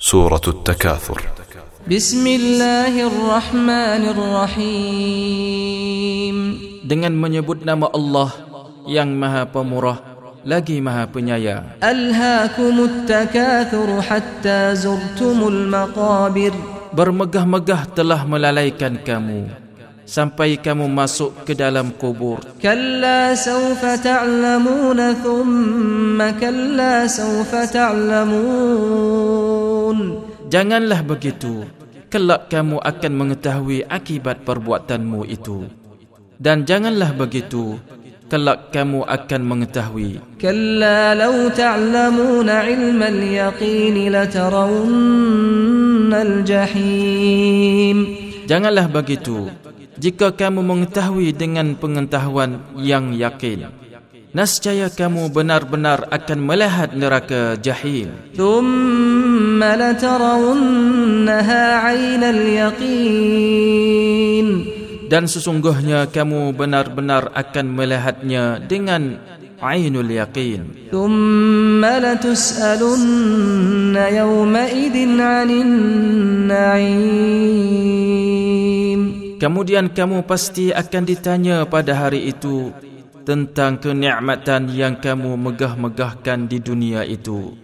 سورة التكاثر بسم الله الرحمن الرحيم dengan menyebut nama Allah yang Maha Pemurah lagi Maha Penyayang. ألهاكم التكاثر حتى زرتم المقابر Bermegah-megah telah melalaikan kamu sampai kamu masuk ke dalam kubur. Kalla sawfa ta'lamun thumma kalla sawfa ta'lamun. Janganlah begitu. Kelak kamu akan mengetahui akibat perbuatanmu itu. Dan janganlah begitu. Kelak kamu akan mengetahui. Kalla law ta'lamun 'ilma al-yaqin la tarawun al-jahim. Janganlah begitu jika kamu mengetahui dengan pengetahuan yang yakin. Nascaya kamu benar-benar akan melihat neraka jahil. Thumma latarawunnaha aynal yaqin. Dan sesungguhnya kamu benar-benar akan melihatnya dengan ainul yaqin. Thumma latus'alunna yawma idin anin. Kemudian kamu pasti akan ditanya pada hari itu tentang kenikmatan yang kamu megah-megahkan di dunia itu.